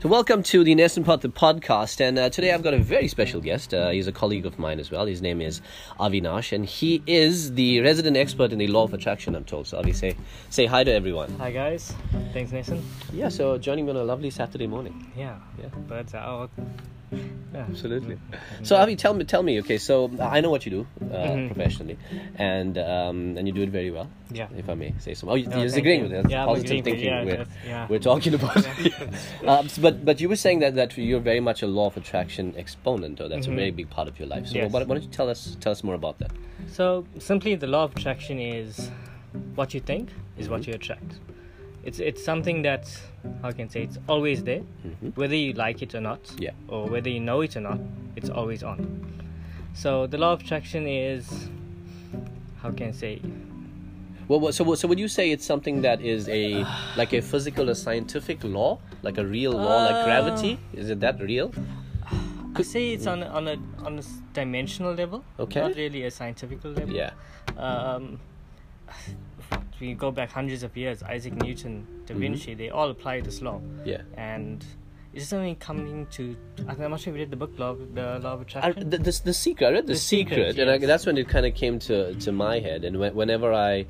So, welcome to the Nesan Pather podcast, and uh, today I've got a very special guest. Uh, he's a colleague of mine as well. His name is Avinash, and he is the resident expert in the law of attraction. I'm told. So, Avi, say say hi to everyone. Hi guys, thanks Nesan. Yeah. So, joining me on a lovely Saturday morning. Yeah, Yeah. birds are out. Yeah. Absolutely. So, Avi, tell me, tell me. Okay, so I know what you do uh, Mhm. professionally, and um, and you do it very well. Yeah. If I may say so. Oh, you, No, you're thank agreeing you. with it. Yeah, positive thinking. Yeah, we're, yeah. we're talking about. so- but but you were saying that that you're very much a law of attraction exponent, or that's a Mhm. very big part of your life. So Yes. why, why don't you tell us tell us more about that? So simply, the law of attraction is what you think is what Mhm. you attract. It's it's something that how can I say it's always there, Mhm. whether you like it or not, Yeah. or whether you know it or not. It's always on. So the law of attraction is how can I say Well, so so would you say it's something that is a like a physical, a scientific law, like a real law, like Uh, gravity? Is it that real? I say it's on a, on a on a dimensional level, Okay. not really a scientific level. Yeah. um, we go back hundreds of years, Isaac Newton, Da Mhm. Vinci, they all apply this law. Yeah. And it's just only coming to, I'm not sure if you read the book, law, the Law of I, Attraction. the, the, the secret, I read the, The secret, Secret, and I, that's when it kind of came to to my head. And when, whenever I,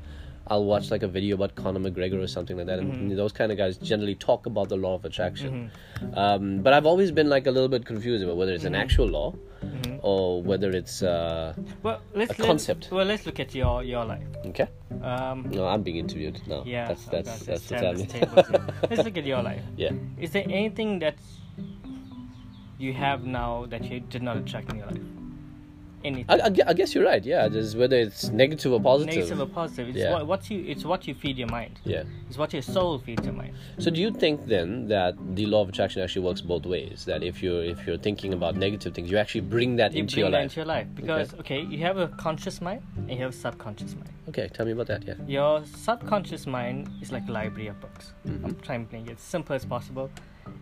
I'll watch like a video about Conor McGregor or something like that, and Mhm. those kind of guys generally talk about the law of attraction. Mhm. Um, but I've always been like a little bit confused about whether it's an Mhm. actual law Mhm. or whether it's uh, Well, let's, a concept. Well, let's look at your, your life. okay. Um, No, I'm being interviewed now. yeah, that's that's that's time. this table let's look at your life. yeah. Is there anything that you have now that you did not attract in your life? Anything? I, I I guess you're right. Yeah, just whether it's negative or positive. Negative or positive? It's Yeah. what, what you it's what you feed your mind. Yeah. It's what your soul feeds your mind. So do you think then that the law of attraction actually works both ways? That if you're if you're thinking about negative things, you actually bring that You into bring your that life. into your life because okay. you have a conscious mind and you have a subconscious mind. Okay, tell me about that. Yeah. Your subconscious mind is like a library of books. Mhm. I'm trying to make it as simple as possible.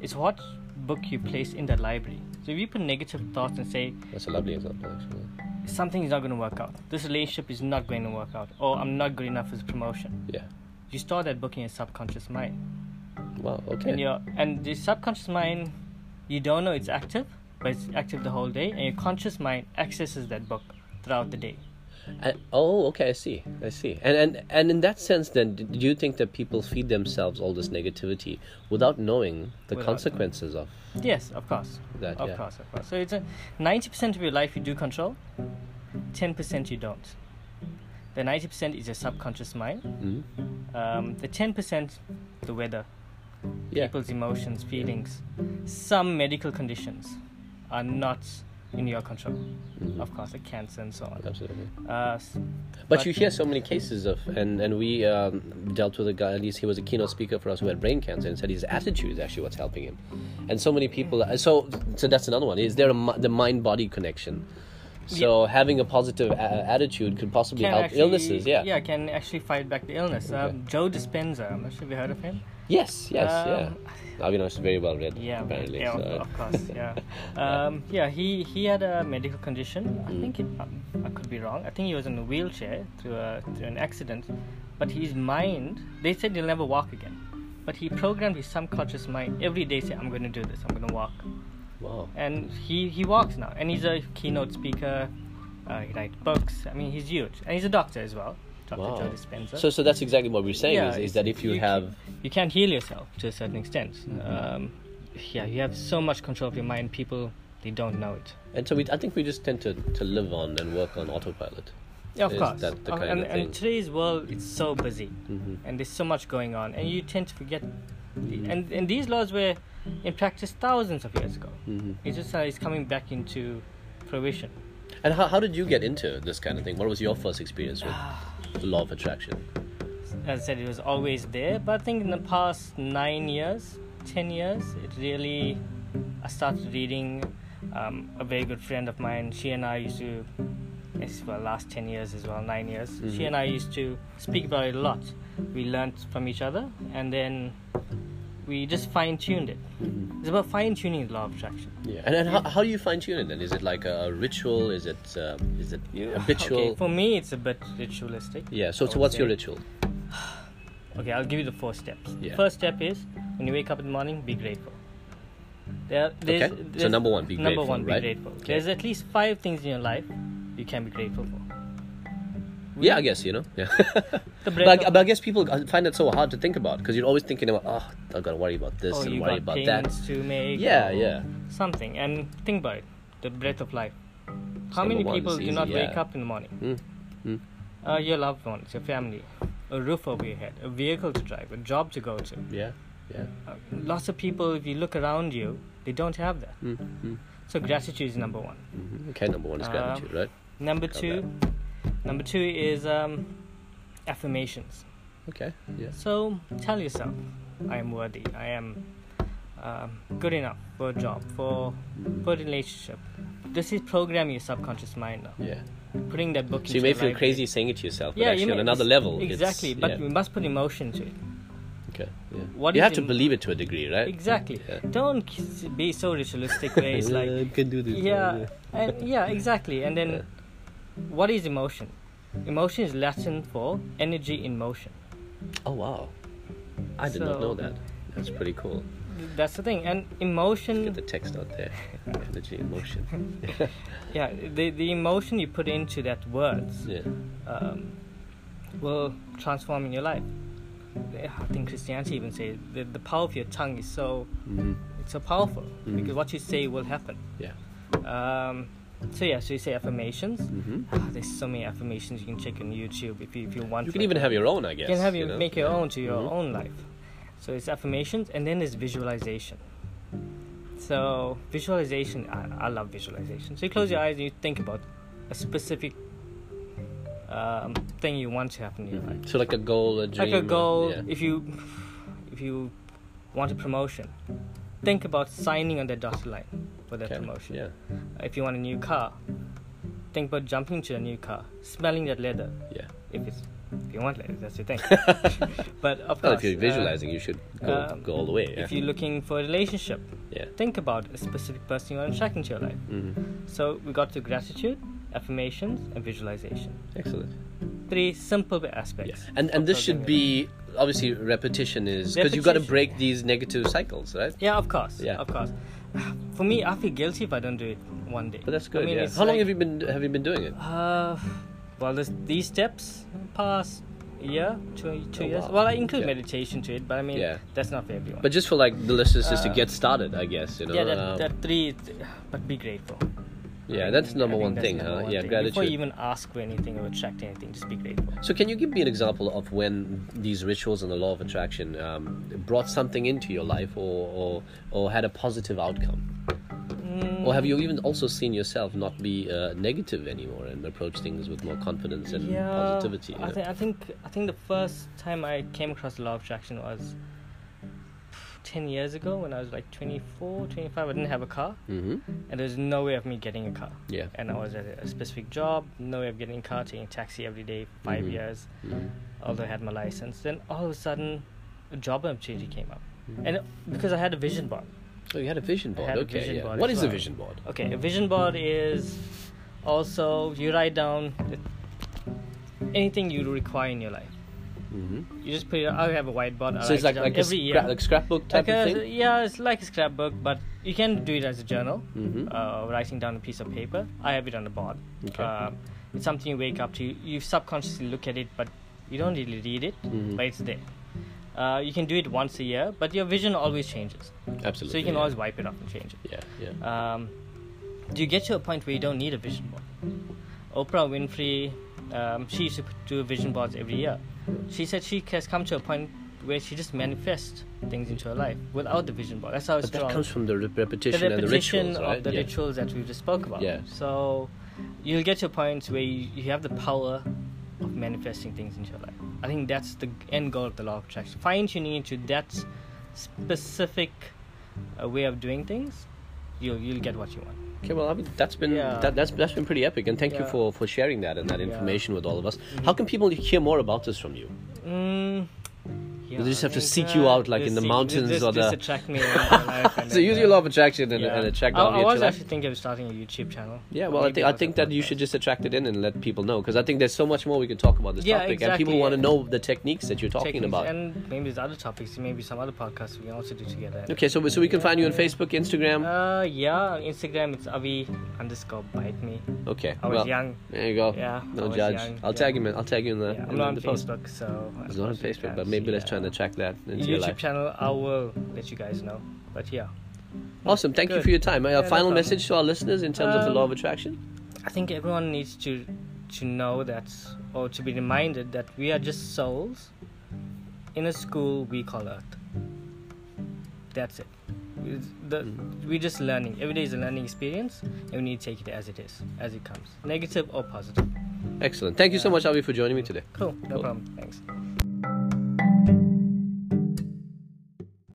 It's what book you place in that library. So if you put negative thoughts and say That's a lovely example, actually. something is not going to work out, this relationship is not going to work out, or I'm not good enough as a promotion, Yeah. you store that book in your subconscious mind. Wow. Okay. And your and the subconscious mind, you don't know it's active, but it's active the whole day, and your conscious mind accesses that book throughout the day. And- oh, okay. I see. I see. And and and in that sense, then, do you think that people feed themselves all this negativity without knowing the Without- consequences of Yes, of course. that? Of yeah. course, of course. So it's a ninety percent of your life you do control, ten percent you don't. The ninety percent is your subconscious mind. Mhm. Um, the ten percent, the weather, Yeah. people's emotions, feelings. Some medical conditions are not in your control. Mhm. Of course, like cancer and so on. Absolutely. Uh, s- But, you hear so many cases of, and and we um, dealt with a guy. At least he was a keynote speaker for us who had brain cancer, and said his attitude is actually what's helping him. And so many people. So so that's another one. Is there a the mind body connection? So having a positive a- attitude could possibly can help actually, illnesses. Yeah. yeah, can actually fight back the illness. Okay. Um, Joe Dispenza, I'm not sure if you heard of him. Yes. Yes. Um, yeah. Avinash is very well read. Yeah, Apparently. yeah, so, of, of course, yeah. Um, yeah, he he had a medical condition. I Mm. think it, um, I could be wrong. I think he was in a wheelchair through a through an accident, but his mind. They said he'll never walk again, but he programmed his subconscious mind every day. Say, I'm going to do this. I'm going to walk, Wow. and he he walks now, and he's a keynote speaker. Uh, he writes books. I mean, he's huge, and he's a doctor as well. Dr. Wow. So so that's exactly what we're saying Yeah, is, is that if you, you have you can't heal yourself to a certain extent. Um, yeah, you have so much control of your mind. People they don't know it. and so we I think we just tend to, to live on and work on autopilot. Yeah, of Is course. that the Of- kind and, of thing? and today's world, it's so busy, hmm and there's so much going on, and you tend to forget. The, and and these laws were in practice thousands of years ago. hmm It's just uh, it's coming back into fruition. And how, how did you get into this kind of thing? What was your first experience with the law of attraction? As I said, it was always there, but I think in the past nine years, ten years, it really. I started reading. Um, a very good friend of mine, she and I used to. For the last ten years as well, nine years. She Mhm. and I used to speak about it a lot. We learned from each other, and then we just fine tuned it. Mhm. It's about fine tuning the law of attraction. Yeah, and, and how, how do you fine tune it then? Is it like a, ritual? Is it um, is it habitual? Okay, for me, it's a bit ritualistic. yeah. So so would what's your ritual? Okay, I'll give you the four steps. Yeah. First step is when you wake up in the morning, be grateful. There, there's, Okay. So number one, be number grateful, one, be right? grateful. Okay. There's at least five things in your life you can be grateful for. Yeah, I guess you know. Yeah. The but, I, but I guess people find it so hard to think about because you're always thinking about, oh, I gotta worry about this oh, and worry about that. to make. Yeah, yeah. Something, and think about it. The breath of life. How number many one, people do not wake up in the morning? Mm, mm. Uh, your loved ones, your family, a roof over your head, a vehicle to drive, a job to go to. Yeah, yeah. Uh, lots of people, if you look around you, they don't have that. Mm, mm, So gratitude is number one. mhm. Okay, number one is Uh, gratitude, right? Number two, number two is um, affirmations. Okay, yeah. So tell yourself, I am worthy. I am um, good enough for a job, for for a relationship. This is programming your subconscious mind now. Yeah. Putting that book. So you may feel crazy saying it to yourself, but Yeah, actually you on another level. Exactly, but yeah. we must put emotion to it. Okay, yeah. What you have to believe it to a degree, right? Exactly. Yeah. Don't be so ritualistic where it's like, I can do this. yeah, and yeah, exactly. And then. What is emotion? Emotion is Latin for energy in motion. Oh wow, I did not know that. That's pretty cool. That's the thing. And emotion, Get the text out there. Energy, emotion. yeah, the the emotion you put into that words Yeah. um, will transform in your life. I think Christianity even says the, the power of your tongue is so hmm it's so powerful Mhm. because what you say will happen. Yeah. Um, so yeah, so you say affirmations. hmm Ah, there's so many affirmations you can check on YouTube if you if you want. You can even have your own, I guess. you can have your know? make your Yeah. own to your Mhm. own life. So it's affirmations, and then there's visualization. So visualization, I, I love visualization. So you close your eyes and you think about a specific um, thing you want to happen in your life, Mhm. So like a goal, a dream. like a uh, goal. yeah. If you if you want a promotion, think about signing on that dotted line for that promotion. Yeah. If you want a new car, think about jumping to a new car, smelling that leather. Yeah. If it's if you want leather, that's your thing. but of Well, course, if you're uh, visualizing, you should go, um, go all the way. Yeah. if you're looking for a relationship, yeah. think about a specific person you want to attract into your life. hmm So we got to gratitude, affirmations, and visualization. Excellent. Three simple Yeah. aspects. And and this should be obviously repetition is because you've got to break these negative cycles, right? Yeah, of course. Yeah. Of course. For me, I feel guilty if I don't do it one day. But that's I good. mean, yeah. How long like- have you been have you been doing it? Uh, well, this, these steps past year, two, two Oh, years. wow. Well, I include Okay. meditation to it, but I mean, Yeah. that's not for everyone. But just for like the listeners, just to Uh, get started, I guess you know. yeah, that, um, that three, but be grateful. Yeah, that's I number one that's thing, number huh? one Yeah, thing. gratitude. Before you even ask for anything or attract anything, just be grateful. So, can you give me an example of when these rituals and the law of attraction um, brought something into your life, or, or or had a positive outcome, Mm, or have you even also seen yourself not be uh, negative anymore and approach things with more confidence and yeah, positivity? I, think I think I think the first time I came across the law of attraction was 10 years ago when I was like 24, 25. I didn't have a car, mm-hmm. and there's no way of me getting a car. Yeah. And I was at a specific job, no way of getting a car, taking a taxi every day for 5 Mhm. years, Mhm. although I had my license. Then all of a sudden, a job opportunity came up. Mhm. And because I had a vision board. So you had a vision board. okay. vision yeah. board What is a vision board? Okay, a vision board is also you write down anything you require in your life. Mm-hmm. You just put it. I have a whiteboard. So it's like it like a every scra- year. like scrapbook type Like of thing. yeah, it's like a scrapbook, but you can do it as a journal. Mm-hmm. Uh, writing down a piece of paper. I have it on the board. Okay. Uh, it's something you wake up to. You subconsciously look at it, but you don't really read it. Mhm. But it's there. Uh, you can do it once a year, but your vision always changes. Absolutely. So you can yeah. always wipe it off and change it. Yeah. Yeah. Um, do you get to a point where you don't need a vision board? Oprah Winfrey, um, she used to do vision boards every year. She said she has come to a point where she just manifests things into her life without the vision board. That's how But strong that comes from the re- the repetition, and the repetition rituals, right? of the yeah. rituals that we just spoke about. Yeah. So you'll get to a point where you, you have the power of manifesting things into your life. I think that's the end goal of the law of attraction. Fine tuning into that specific uh, way of doing things, you'll you'll get what you want. Okay, well, I mean, that's been Yeah. that, that's that's been pretty epic, and thank you for for sharing that and that Yeah. information with all of us. How can people hear more about this from you? Mm, Yeah, They just have to think, seek you uh, out, like, in the mountains just, or just the- attract me in my life So then, use uh, your law of attraction and, yeah. and attract I, I was actually thinking of starting a YouTube channel. Yeah, well, I think I think that you should just attract it in and let people know because I think there's so much more we can talk about this Yeah, topic, and people exactly, want to know the techniques that you're talking Techniques, about. and maybe there's other topics, maybe some other podcasts we can also do together. Okay, so so we can find you on Facebook, Instagram. Uh, yeah, on Instagram it's avi underscore bite me. Okay, I was well, young. there you go. Yeah, No judge. young, I'll yeah. tag him. In, I'll tag you in the. Yeah, I'm not on the post. Facebook, so He's not on Facebook, but maybe let's try and attract that into your YouTube life. channel. I will let you guys know. But yeah, Awesome. Thank you for your time. A Yeah, final problem. message to our listeners in terms of the law of Um, attraction. I think everyone needs to to know that, or to be reminded that we are just souls in a school we call Earth. That's it. We- The, Mm-hmm. We're just learning. Every day is a learning experience, and we need to take it as it is, as it comes, negative or positive. Excellent. Thank you so much, Avi, for joining me today. Cool. No Cool. problem. Thanks.